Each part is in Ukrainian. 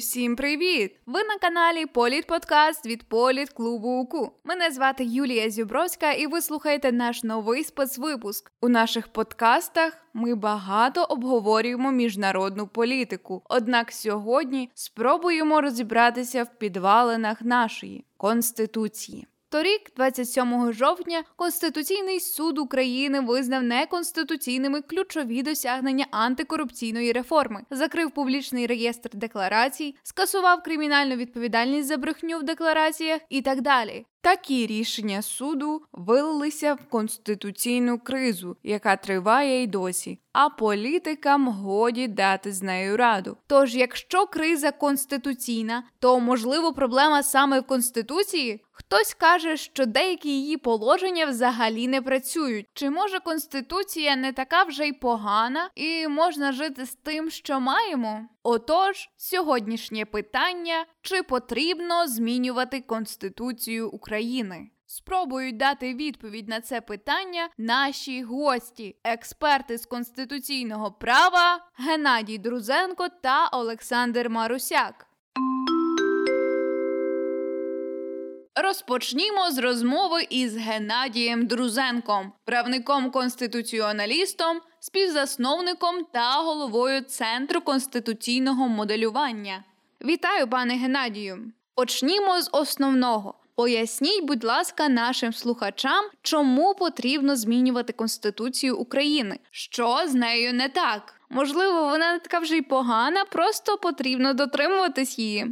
Усім привіт! Ви на каналі Політ Подкаст від Політ Клубу УКУ. Мене звати Юлія Зюбровська, і ви слухаєте наш новий спецвипуск. У наших подкастах ми багато обговорюємо міжнародну політику. Однак сьогодні спробуємо розібратися в підвалинах нашої конституції. Торік, 27 жовтня, Конституційний суд України визнав неконституційними ключові досягнення антикорупційної реформи, закрив публічний реєстр декларацій, скасував кримінальну відповідальність за брехню в деклараціях і так далі. Такі рішення суду вилилися в конституційну кризу, яка триває й досі. А політикам годі дати з нею раду. Тож, якщо криза конституційна, то можливо проблема саме в конституції. Хтось каже, що деякі її положення взагалі не працюють. Чи може конституція не така вже й погана, і можна жити з тим, що маємо? Отож, сьогоднішнє питання: чи потрібно змінювати Конституцію України? Спробують дати відповідь на це питання наші гості, експерти з конституційного права Геннадій Друзенко та Олександр Марусяк. Розпочнімо з розмови із Геннадієм Друзенком, правником-конституціоналістом, співзасновником та головою Центру конституційного моделювання. Вітаю, пане Геннадію! Почнімо з основного. Поясніть, будь ласка, нашим слухачам, чому потрібно змінювати Конституцію України, що з нею не так. Можливо, вона не така вже й погана, просто потрібно дотримуватись її.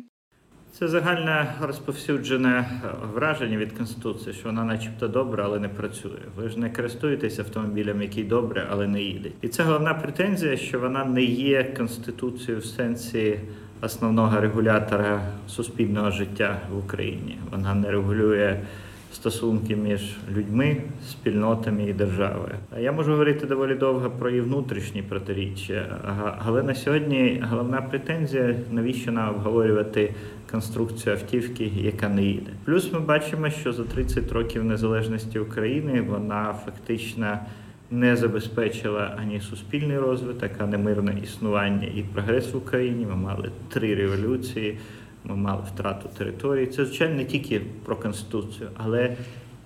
Це загальне розповсюджене враження від Конституції, що вона начебто добра, але не працює. Ви ж не користуєтесь автомобілем, який добре, але не їде. І це головна претензія, що вона не є конституцією в сенсі основного регулятора суспільного життя в Україні. Вона не регулює стосунки між людьми, спільнотами і державою. Я можу говорити доволі довго про її внутрішні протиріччя, але на сьогодні головна претензія, навіщо нам обговорювати конструкцію автівки, яка не їде. Плюс ми бачимо, що за 30 років незалежності України вона фактично не забезпечила ані суспільний розвиток, ані мирне існування і прогрес в Україні. Ми мали три революції, ми мали втрату території. Це звичайно не тільки про конституцію, але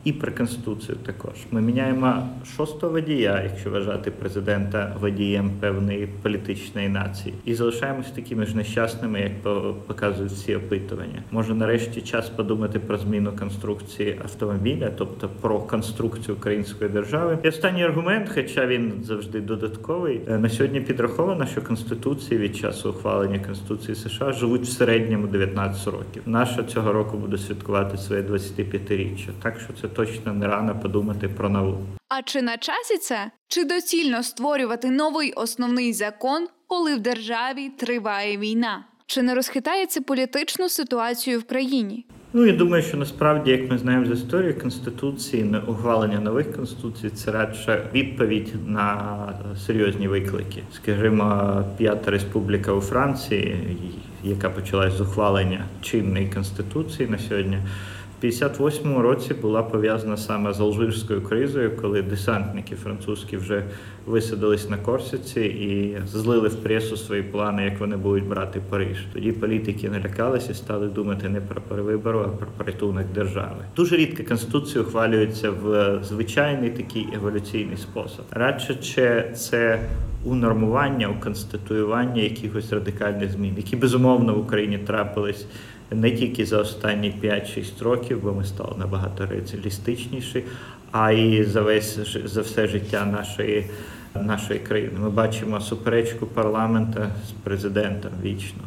і про конституцію також. Ми міняємо шостого водія, якщо вважати президента водієм певної політичної нації, і залишаємось такими ж нещасними, як показують всі опитування. Може нарешті час подумати про зміну конструкції автомобіля, тобто про конструкцію української держави. І останній аргумент, хоча він завжди додатковий, е, на сьогодні підраховано, що конституції від часу ухвалення конституції США живуть в середньому 19 років. Наша цього року буде святкувати своє 25-річчя. Так що це точно не рано подумати про нову. А чи на часі це? Чи доцільно створювати новий основний закон, коли в державі триває війна? Чи не розхитається політичну ситуацію в країні? Ну я думаю, що насправді, як ми знаємо з історії конституції, не ухвалення нових конституцій це радше відповідь на серйозні виклики. Скажімо, п'ята республіка у Франції, яка почалась з ухвалення чинної конституції на сьогодні. 58-му році була пов'язана саме з Алжирською кризою, коли десантники французькі вже висадились на Корсиці і злили в пресу свої плани, як вони будуть брати Париж. Тоді політики налякалися і стали думати не про перевибору, а про порятунок держави. Дуже рідко конституція ухвалюється в звичайний такий еволюційний спосіб. Радше це унормування, уконституювання якихось радикальних змін, які безумовно в Україні трапились не тільки за останні 5-6 років, бо ми стали набагато реалістичніші, а й за весь за все життя нашої нашої країни. Ми бачимо суперечку парламента з президентом вічно.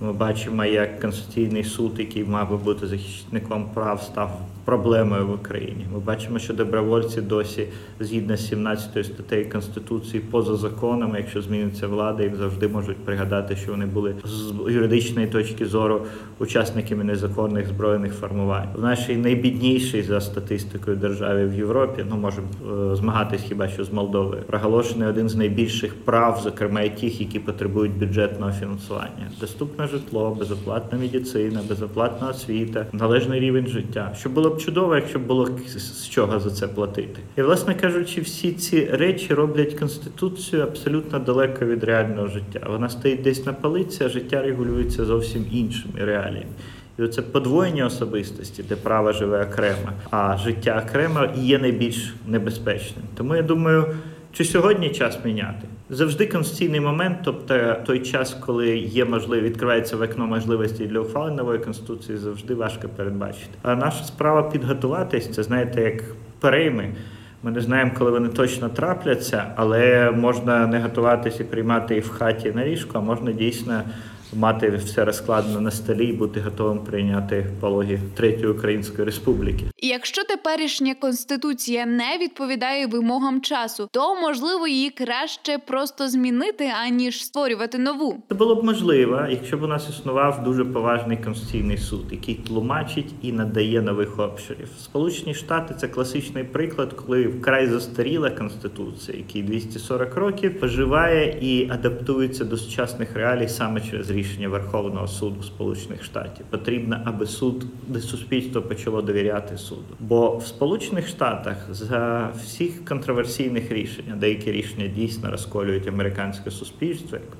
Ми бачимо, як Конституційний суд, який мав би бути захисником прав, став проблемою в Україні. Ми бачимо, що добровольці досі згідно з 17 статтею Конституції поза законами, якщо зміниться влада, їх завжди можуть пригадати, що вони були з юридичної точки зору учасниками незаконних збройних формувань. В нашій найбіднішій за статистикою державі в Європі, ну можемо е, змагатись хіба що з Молдовою, проголошений один з найбільших прав, зокрема і тих, які потребують бюджетного фінансування. Доступне житло, безоплатна медицина, безоплатна освіта, належний рівень життя, що було б чудово, якщо б було з чого за це платити. І, власне кажучи, всі ці речі роблять конституцію абсолютно далеко від реального життя. Вона стоїть десь на полиці, а життя регулюється зовсім іншими реаліями. І оце подвоєння особистості, де право живе окремо, а життя окремо є найбільш небезпечним. Тому я думаю, чи сьогодні час міняти? Завжди конституційний момент, тобто той час, коли є можливість, відкривається вікно можливості для ухвалення нової конституції, завжди важко передбачити. А наша справа підготуватись, це знаєте, як перейми. Ми не знаємо, коли вони точно трапляться, але можна не готуватися і приймати і в хаті на ліжку, а можна дійсно мати все розкладено на столі і бути готовим прийняти пологи Третьої Української Республіки. Якщо теперішня конституція не відповідає вимогам часу, то можливо її краще просто змінити аніж створювати нову. Це було б можливо, якщо б у нас існував дуже поважний конституційний суд, який тлумачить і надає нових обширів. Сполучені Штати це класичний приклад, коли вкрай застаріла конституція, який 240 років поживає і адаптується до сучасних реалій саме через рішення Верховного суду Сполучених Штатів. Потрібно, аби суд, де суспільство почало довіряти суду. Бо в Сполучених Штатах за всіх контроверсійних рішень, деякі рішення дійсно розколюють американське суспільство, як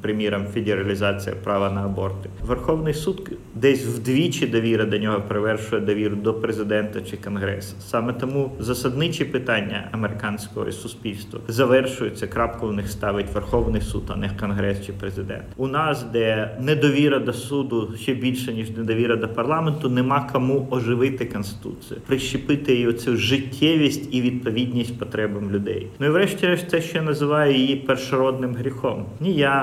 приміром федералізація права на аборти. Верховний суд десь вдвічі довіра до нього перевершує довіру до президента чи конгресу. Саме тому засадничі питання американського суспільства завершуються. Крапку в них ставить Верховний суд, а не конгрес чи президент. У нас, де недовіра до суду ще більше ніж недовіра до парламенту, нема кому оживити конституцію, прищепити її оцю життєвість і відповідність потребам людей. Ну і врешті-решт це ще називає її першородним гріхом. Ні я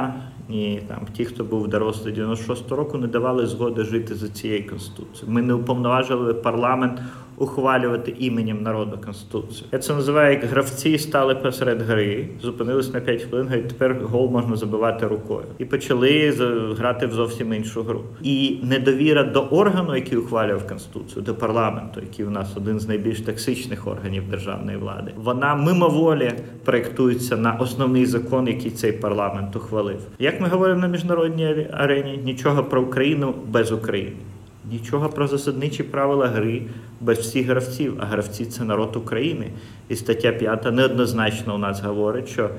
ні там ті, хто був дорослий 96 року, не давали згоди жити за цією конституцією. Ми не уповноважили парламент ухвалювати іменем народу конституцію. Я це називаю як гравці стали посеред гри, зупинились на 5 хвилин, і тепер гол можна забивати рукою. І почали грати в зовсім іншу гру. І недовіра до органу, який ухвалював конституцію, до парламенту, який у нас один з найбільш токсичних органів державної влади, вона мимоволі проєктується на основний закон, який цей парламент ухвалив. Як ми говоримо на міжнародній арені, нічого про Україну без України. Нічого про засадничі правила гри без всіх гравців, а гравці це народ України. І стаття 5 неоднозначно у нас говорить, що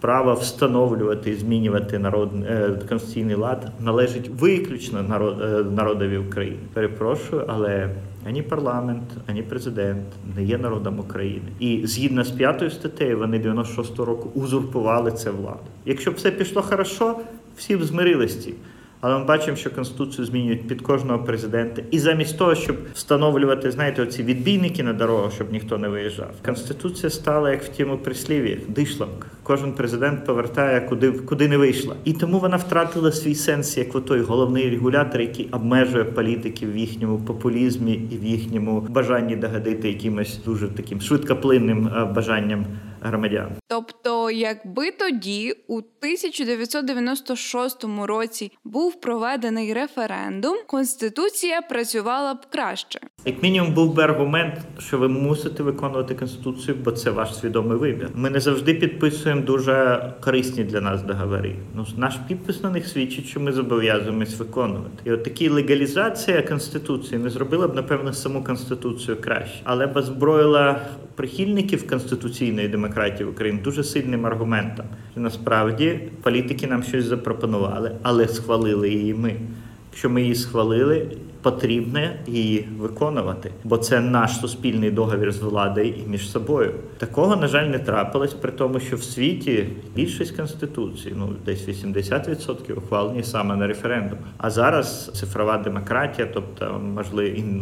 право встановлювати і змінювати народ е, конституційний лад належить виключно е, народові України. Перепрошую, але ані парламент, ані президент не є народом України. І згідно з п'ятою статтею, вони 96-го року узурпували це владу. Якщо б все пішло хорошо, всі б змирились цим. Але ми бачимо, що конституцію змінюють під кожного президента. І замість того, щоб встановлювати, знаєте, оці відбійники на дорогах, щоб ніхто не виїжджав. Конституція стала як в тім прислів'ї, дишланг. Кожен президент повертає, куди куди не вийшла. І тому вона втратила свій сенс як той головний регулятор, який обмежує політиків в їхньому популізмі і в їхньому бажанні догодити якимось дуже таким швидкоплинним е, бажанням громадян. Тобто, якби тоді, у 1996 році, був проведений референдум, конституція працювала б краще. Як мінімум, був би аргумент, що ви мусите виконувати конституцію, бо це ваш свідомий вибір. Ми не завжди підписуємо дуже корисні для нас договори. Ну наш підпис на них свідчить, що ми зобов'язуємось виконувати. І от такі легалізація конституції не зробила б напевно саму конституцію краще, але б озброїла прихильників конституційної демократії України дуже сильним аргументом. що Насправді політики нам щось запропонували, але схвалили її ми. Якщо ми її схвалили, потрібно її виконувати, бо це наш суспільний договір з владою і між собою. Такого на жаль не трапилось, при тому, що в світі більшість конституцій, ну десь 80% ухвалені саме на референдум. А зараз цифрова демократія, тобто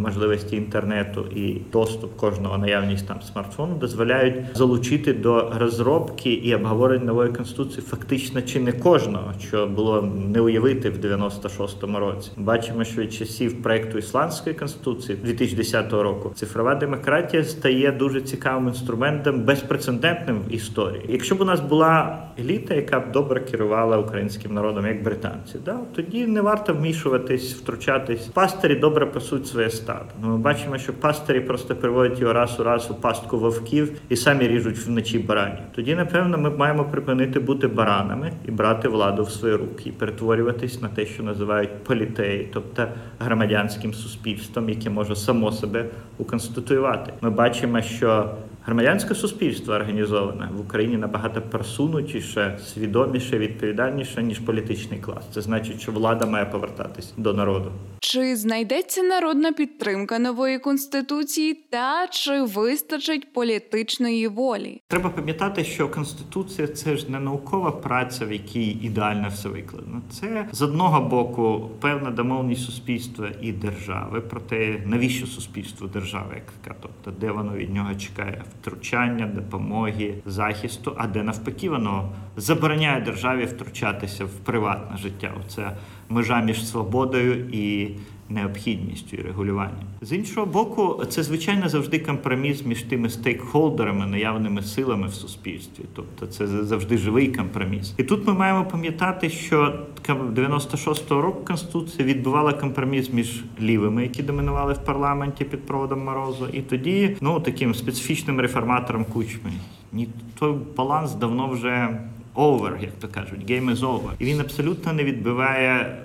можливості інтернету і доступ кожного наявність там смартфону, дозволяють залучити до розробки і обговорення нової конституції фактично чи не кожного, що було не уявити в 96-му році. Бачимо, що від часів проекту ісландської конституції 2010 року цифрова демократія стає дуже цікавим інструментом заходом безпрецедентним в історії. Якщо б у нас була еліта, яка б добре керувала українським народом, як британці, да тоді не варто вмішуватись, втручатись. Пастирі добре пасуть своє стадо. Ну, Ми бачимо, що пастирі просто приводять його раз у раз у пастку вовків і самі ріжуть вночі баранів. Тоді, напевно, ми маємо припинити бути баранами і брати владу в свої руки і перетворюватись на те, що називають політеї, тобто громадянським суспільством, яке може само себе уконституювати. Ми бачимо, що Громадянське суспільство організоване в Україні набагато просунутіше, свідоміше, відповідальніше ніж політичний клас. Це значить, що влада має повертатись до народу. Чи знайдеться народна підтримка нової конституції, та чи вистачить політичної волі? Треба пам'ятати, що конституція це ж не наукова праця, в якій ідеально все викладено. Це з одного боку певна домовність суспільства і держави про те, навіщо суспільство держави, як така, тобто де воно від нього чекає втручання, допомоги, захисту, а де навпаки воно забороняє державі втручатися в приватне життя. Оце межа між свободою і необхідністю і регулюванням. З іншого боку, це звичайно завжди компроміс між тими стейкхолдерами, наявними силами в суспільстві. Тобто це завжди живий компроміс. І тут ми маємо пам'ятати, що 96-го року конституція відбувала компроміс між лівими, які домінували в парламенті під проводом морозу, і тоді ну таким специфічним реформатором кучми. Ні, той баланс давно вже over, як то кажуть, game is over. І він абсолютно не відбиває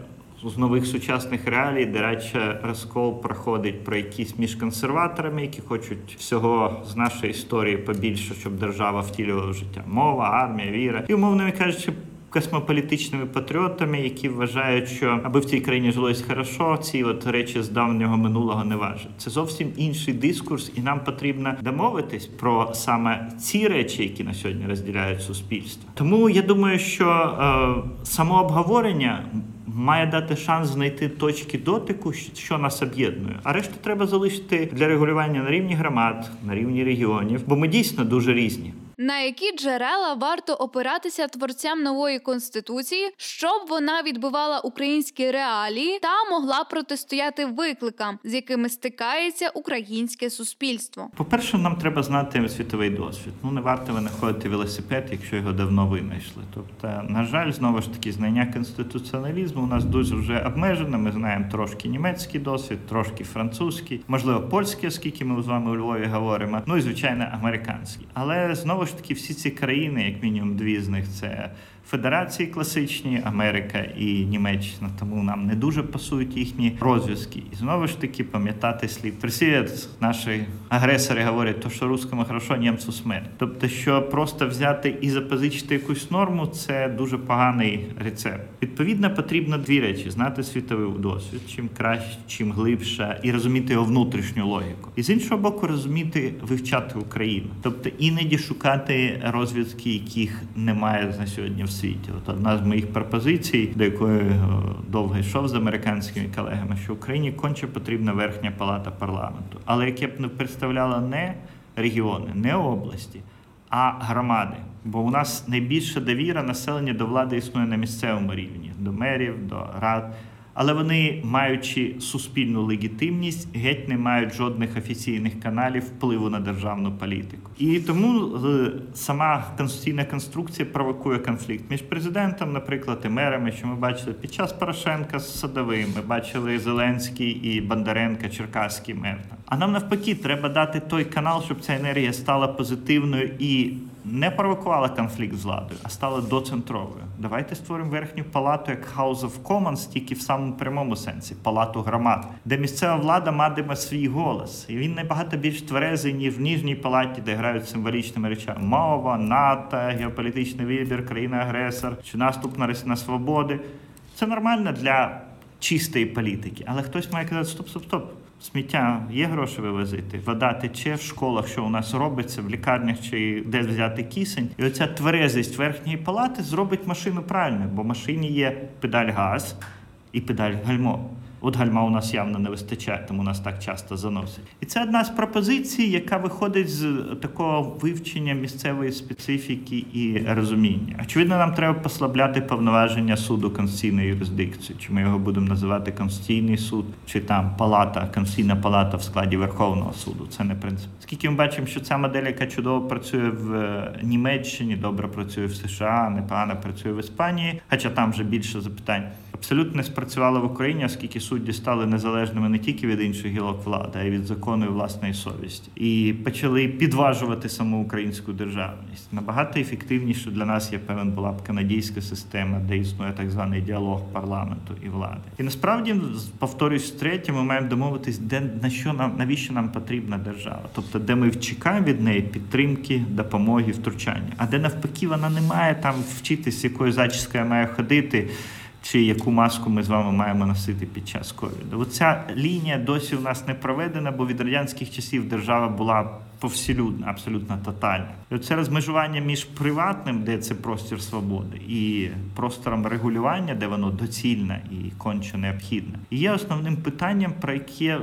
з нових сучасних реалій, де радше розкол проходить про якісь між консерваторами, які хочуть всього з нашої історії побільше, щоб держава втілювала життя. Мова, армія, віра і умовно кажучи. Космополітичними патріотами, які вважають, що аби в цій країні жилось хорошо, ці от речі з давнього минулого не важать. Це зовсім інший дискурс, і нам потрібно домовитись про саме ці речі, які на сьогодні розділяють суспільство. Тому я думаю, що е, самообговорення має дати шанс знайти точки дотику, що нас об'єднує. А решту треба залишити для регулювання на рівні громад, на рівні регіонів, бо ми дійсно дуже різні. На які джерела варто опиратися творцям нової конституції, щоб вона відбивала українські реалії та могла протистояти викликам, з якими стикається українське суспільство? По перше, нам треба знати світовий досвід. Ну не варто винаходити велосипед, якщо його давно винайшли. Тобто, на жаль, знову ж таки, знання конституціоналізму у нас дуже вже обмежено. Ми знаємо трошки німецький досвід, трошки французький, можливо, польський, оскільки ми з вами у Львові говоримо. Ну і звичайно, американський. Але знову ж таки, всі ці країни, як мінімум, дві з них це федерації класичні, Америка і Німеччина, тому нам не дуже пасують їхні розв'язки. І знову ж таки пам'ятати слід. Присвіт наші агресори говорять, то що русскому хорошо, німцю смерть. Тобто, що просто взяти і запозичити якусь норму, це дуже поганий рецепт. Відповідно, потрібно дві речі: знати світовий досвід, чим краще, чим глибше, і розуміти його внутрішню логіку. І з іншого боку, розуміти, вивчати Україну, тобто іноді шукати розв'язки, яких немає на сьогодні в світі. От одна з моїх пропозицій, до якої е, довго йшов з американськими колегами, що Україні конче потрібна верхня палата парламенту, але яке б не представляла не регіони, не області, а громади. Бо у нас найбільша довіра населення до влади існує на місцевому рівні, до мерів, до рад але вони, маючи суспільну легітимність, геть не мають жодних офіційних каналів впливу на державну політику. І тому е, сама конституційна конструкція провокує конфлікт між президентом, наприклад, і мерами, що ми бачили під час Порошенка з Садовим. Ми бачили Зеленський і Бондаренка, Черкаський мер. А нам навпаки, треба дати той канал, щоб ця енергія стала позитивною і не провокувала конфлікт з владою, а стала доцентровою. Давайте створимо верхню палату як House of Commons, тільки в самому прямому сенсі палату громад, де місцева влада матиме свій голос, і він набагато більш тверезий ніж в ніжній палаті, де грають символічними речами мова, НАТО, геополітичний вибір, країна-агресор чи наступ на на свободи. Це нормально для чистої політики, але хтось має казати: стоп, стоп, стоп. Сміття є гроші вивозити, вода тече в школах, що у нас робиться, в лікарнях чи де взяти кисень. І оця тверезість верхньої палати зробить машину правильно, бо в машині є педаль газ і педаль гальмо. От гальма у нас явно не вистачає, тому нас так часто заносить. І це одна з пропозицій, яка виходить з такого вивчення місцевої специфіки і розуміння. Очевидно, нам треба послабляти повноваження суду конституційної юрисдикції. Чи ми його будемо називати Конституційний суд, чи там палата, Конституційна палата в складі Верховного суду. Це не принцип. Скільки ми бачимо, що ця модель, яка чудово працює в е, Німеччині, добре працює в США, непогано працює в Іспанії, хоча там вже більше запитань. Абсолютно не спрацювала в Україні, оскільки судді стали незалежними не тільки від інших гілок влади, а й від закону і власної совісті, і почали підважувати саму українську державність. Набагато ефективніше для нас, я певен, була б канадійська система, де існує так званий діалог парламенту і влади. І насправді повторюсь втретє, ми маємо домовитись, де на що нам навіщо нам потрібна держава, тобто де ми чекаємо від неї підтримки, допомоги, втручання, а де навпаки вона не має там вчитись, якою зачіскою має ходити чи яку маску ми з вами маємо носити під час ковіду. Оця лінія досі у нас не проведена, бо від радянських часів держава була повсілюдна, абсолютно тотальна. І Це розмежування між приватним, де це простір свободи, і простором регулювання, де воно доцільне і конче необхідне, і є основним питанням, про яке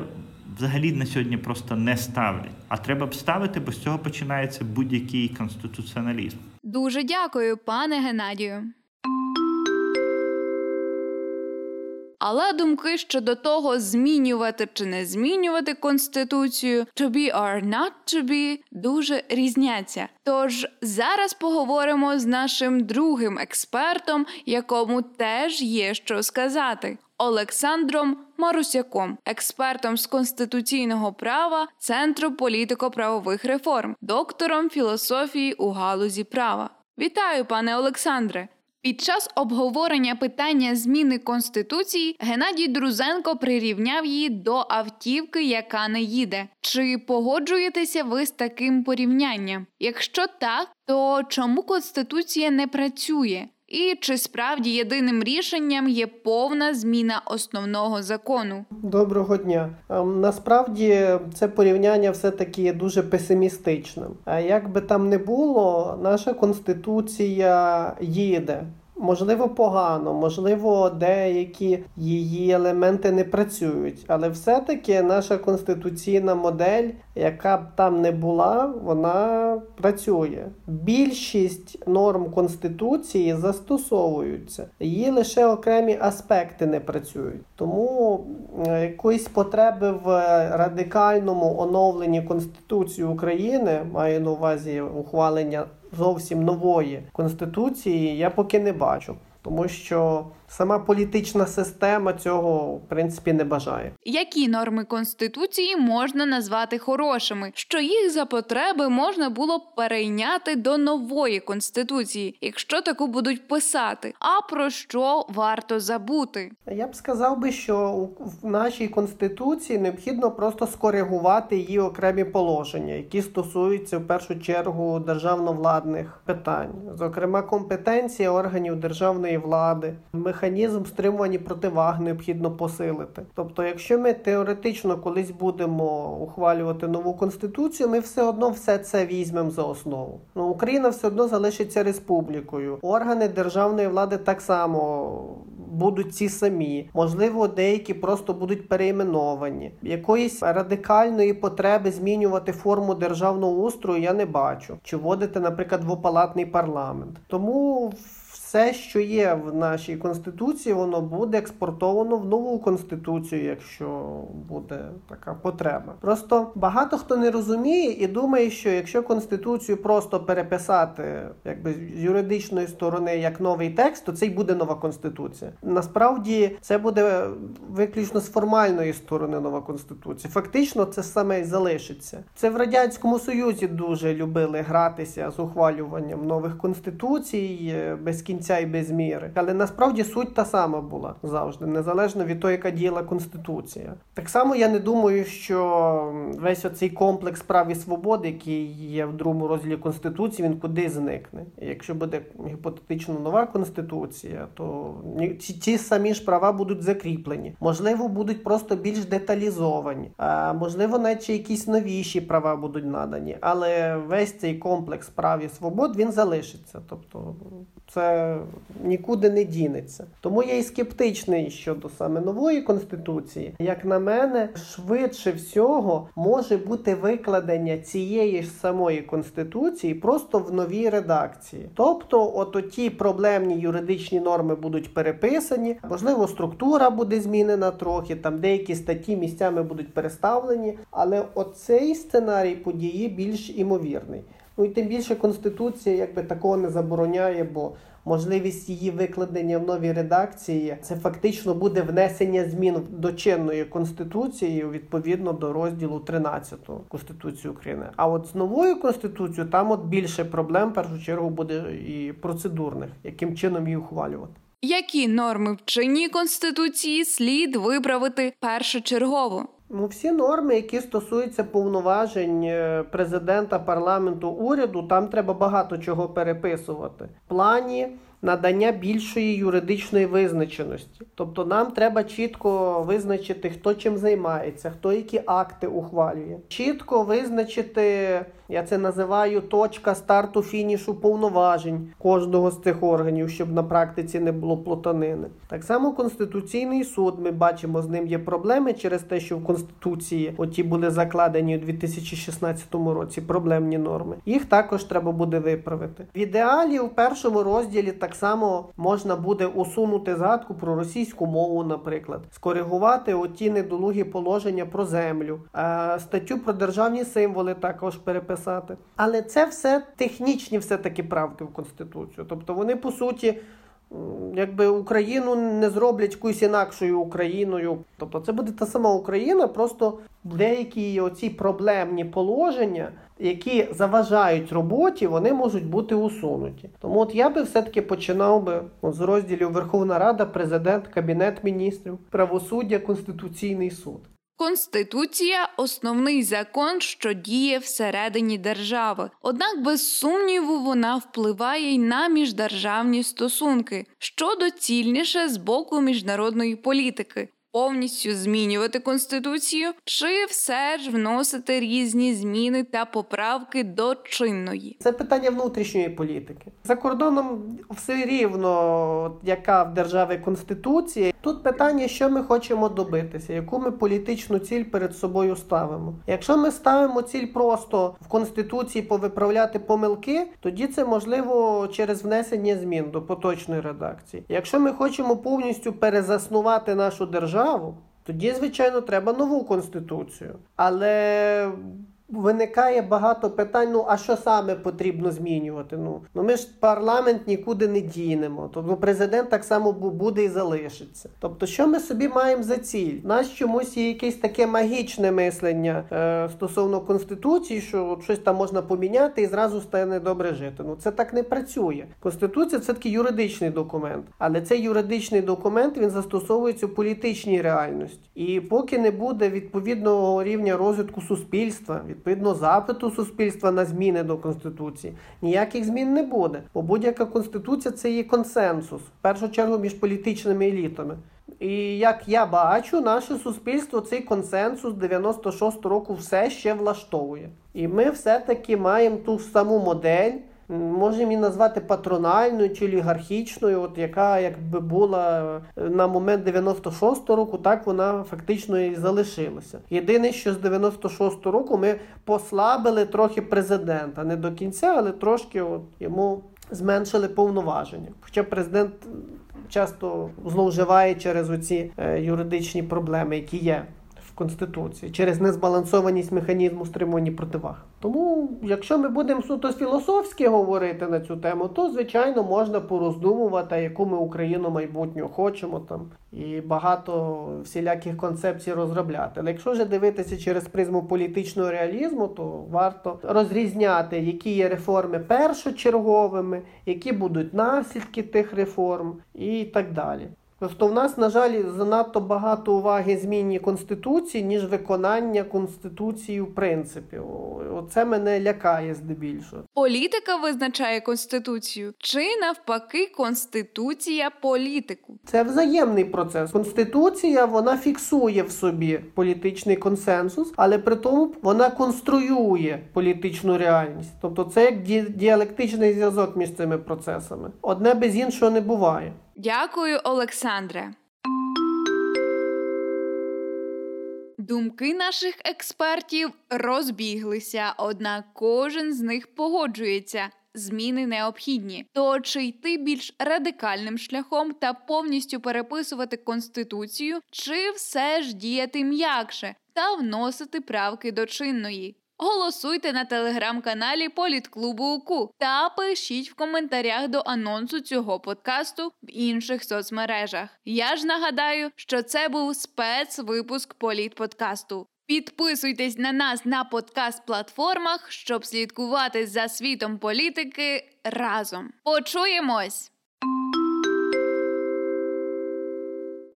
взагалі на сьогодні просто не ставлять. А треба б ставити, бо з цього починається будь-який конституціоналізм. Дуже дякую, пане Геннадію. Але думки щодо того, змінювати чи не змінювати конституцію, to be or not to be, дуже різняться. Тож зараз поговоримо з нашим другим експертом, якому теж є що сказати. Олександром Марусяком, експертом з конституційного права Центру політико-правових реформ, доктором філософії у галузі права. Вітаю, пане Олександре! Під час обговорення питання зміни конституції Геннадій Друзенко прирівняв її до автівки, яка не їде. Чи погоджуєтеся ви з таким порівнянням? Якщо так, то чому конституція не працює? І чи справді єдиним рішенням є повна зміна основного закону? Доброго дня. Ем, насправді це порівняння все таки дуже песимістичним. А як би там не було, наша конституція їде. Можливо, погано, можливо, деякі її елементи не працюють, але все-таки наша конституційна модель, яка б там не була, вона працює. Більшість норм конституції застосовуються, її лише окремі аспекти не працюють. Тому е, якоїсь потреби в радикальному оновленні Конституції України маю на увазі ухвалення зовсім нової конституції я поки не бачу, тому що сама політична система цього в принципі не бажає. Які норми конституції можна назвати хорошими, що їх за потреби можна було б перейняти до нової конституції, якщо таку будуть писати? А про що варто забути? Я б сказав би, що в нашій конституції необхідно просто скоригувати її окремі положення, які стосуються в першу чергу державно-владних питань, зокрема компетенція органів державної влади, механізм механізм стримування противаг необхідно посилити. Тобто, якщо ми теоретично колись будемо ухвалювати нову конституцію, ми все одно все це візьмемо за основу. Ну, Україна все одно залишиться республікою. Органи державної влади так само. Будуть ці самі, можливо, деякі просто будуть переіменовані. Якоїсь радикальної потреби змінювати форму державного устрою я не бачу. Чи вводити, наприклад, двопалатний парламент. Тому все, що є в нашій конституції, воно буде експортовано в нову конституцію, якщо буде така потреба. Просто багато хто не розуміє і думає, що якщо конституцію просто переписати, якби з юридичної сторони як новий текст, то це й буде нова конституція. Насправді це буде виключно з формальної сторони нова конституція. Фактично, це саме і залишиться. Це в радянському союзі дуже любили гратися з ухвалюванням нових конституцій без кінця кінця і без міри. Але насправді суть та сама була завжди, незалежно від того, яка діяла конституція. Так само я не думаю, що весь оцей комплекс прав і свобод, який є в другому розділі конституції, він куди зникне. Якщо буде гіпотетично нова конституція, то ці, ці самі ж права будуть закріплені. Можливо, будуть просто більш деталізовані, а можливо, навіть якісь новіші права будуть надані. Але весь цей комплекс прав і свобод він залишиться. Тобто, це нікуди не дінеться. Тому я і скептичний щодо саме нової конституції. Як на мене, швидше всього може бути викладення цієї ж самої конституції просто в новій редакції. Тобто, от ті проблемні юридичні норми будуть переписані, можливо, структура буде змінена трохи, там деякі статті місцями будуть переставлені, але оцей сценарій події більш імовірний. Ну і тим більше конституція якби такого не забороняє, бо можливість її викладення в новій редакції це фактично буде внесення змін до чинної конституції відповідно до розділу 13 Конституції України. А от з новою конституцією там от більше проблем в першу чергу буде і процедурних, яким чином її ухвалювати. Які норми в чинній конституції слід виправити першочергово? Ну, всі норми, які стосуються повноважень е, президента, парламенту, уряду, там треба багато чого переписувати. В плані надання більшої юридичної визначеності. Тобто нам треба чітко визначити, хто чим займається, хто які акти ухвалює. Чітко визначити, я це називаю точка старту фінішу повноважень кожного з цих органів, щоб на практиці не було плутанини. Так само Конституційний суд, ми бачимо, з ним є проблеми через те, що в Конституції оті були закладені у 2016 році проблемні норми. Їх також треба буде виправити. В ідеалі в першому розділі так само можна буде усунути згадку про російську мову, наприклад, скоригувати оті недолугі положення про землю, статтю про державні символи також переписати. Але це все технічні все таки правки в Конституцію. Тобто вони по суті якби Україну не зроблять якоюсь інакшою Україною. Тобто це буде та сама Україна, просто деякі оці проблемні положення, які заважають роботі, вони можуть бути усунуті. Тому от я би все-таки починав би от з розділів Верховна Рада, Президент, Кабінет міністрів, правосуддя, Конституційний суд. Конституція основний закон, що діє всередині держави. Однак, без сумніву, вона впливає й на міждержавні стосунки, що доцільніше з боку міжнародної політики повністю змінювати конституцію, чи все ж вносити різні зміни та поправки до чинної? Це питання внутрішньої політики. За кордоном все рівно, яка в державі конституція. Тут питання, що ми хочемо добитися, яку ми політичну ціль перед собою ставимо. Якщо ми ставимо ціль просто в конституції повиправляти помилки, тоді це можливо через внесення змін до поточної редакції. Якщо ми хочемо повністю перезаснувати нашу державу державу, тоді, звичайно, треба нову конституцію. Але виникає багато питань: ну а що саме потрібно змінювати? Ну ну ми ж парламент нікуди не дінемо. Тобто президент так само буде і залишиться. Тобто, що ми собі маємо за ціль? У нас чомусь є якесь таке магічне мислення е, стосовно конституції, що щось там можна поміняти і зразу стане добре жити. Ну це так не працює. Конституція це такий юридичний документ, але цей юридичний документ він застосовується в політичній реальності. І поки не буде відповідного рівня розвитку суспільства, відповідно запиту суспільства на зміни до конституції, ніяких змін не буде. Бо будь-яка конституція це є консенсус, в першу чергу між політичними елітами. І як я бачу, наше суспільство цей консенсус 96 року все ще влаштовує. І ми все-таки маємо ту саму модель можемо її назвати патрональною чи олігархічною, от яка якби була е, на момент 96-го року, так вона фактично і залишилася. Єдине, що з 96-го року ми послабили трохи президента, не до кінця, але трошки от йому зменшили повноваження. Хоча президент часто зловживає через оці е, юридичні проблеми, які є. Конституції через незбалансованість механізму стримування противаг. Тому, якщо ми будемо суто філософськи говорити на цю тему, то звичайно можна пороздумувати, яку ми Україну майбутнього хочемо там і багато всіляких концепцій розробляти. Але якщо вже дивитися через призму політичного реалізму, то варто розрізняти, які є реформи першочерговими, які будуть наслідки тих реформ і так далі. Просто в нас, на жаль, занадто багато уваги зміні Конституції, ніж виконання Конституції в принципі. Оце мене лякає здебільшого. Політика визначає конституцію, чи навпаки, конституція політику. Це взаємний процес. Конституція вона фіксує в собі політичний консенсус, але при тому вона конструює політичну реальність. Тобто, це як діалектичний зв'язок між цими процесами. Одне без іншого не буває. Дякую, Олександре. Думки наших експертів розбіглися, однак кожен з них погоджується. Зміни необхідні, то чи йти більш радикальним шляхом та повністю переписувати конституцію, чи все ж діяти м'якше та вносити правки до чинної. Голосуйте на телеграм-каналі Політклубу УКУ та пишіть в коментарях до анонсу цього подкасту в інших соцмережах. Я ж нагадаю, що це був спецвипуск політподкасту. Підписуйтесь на нас на подкаст-платформах, щоб слідкувати за світом політики разом. Почуємось!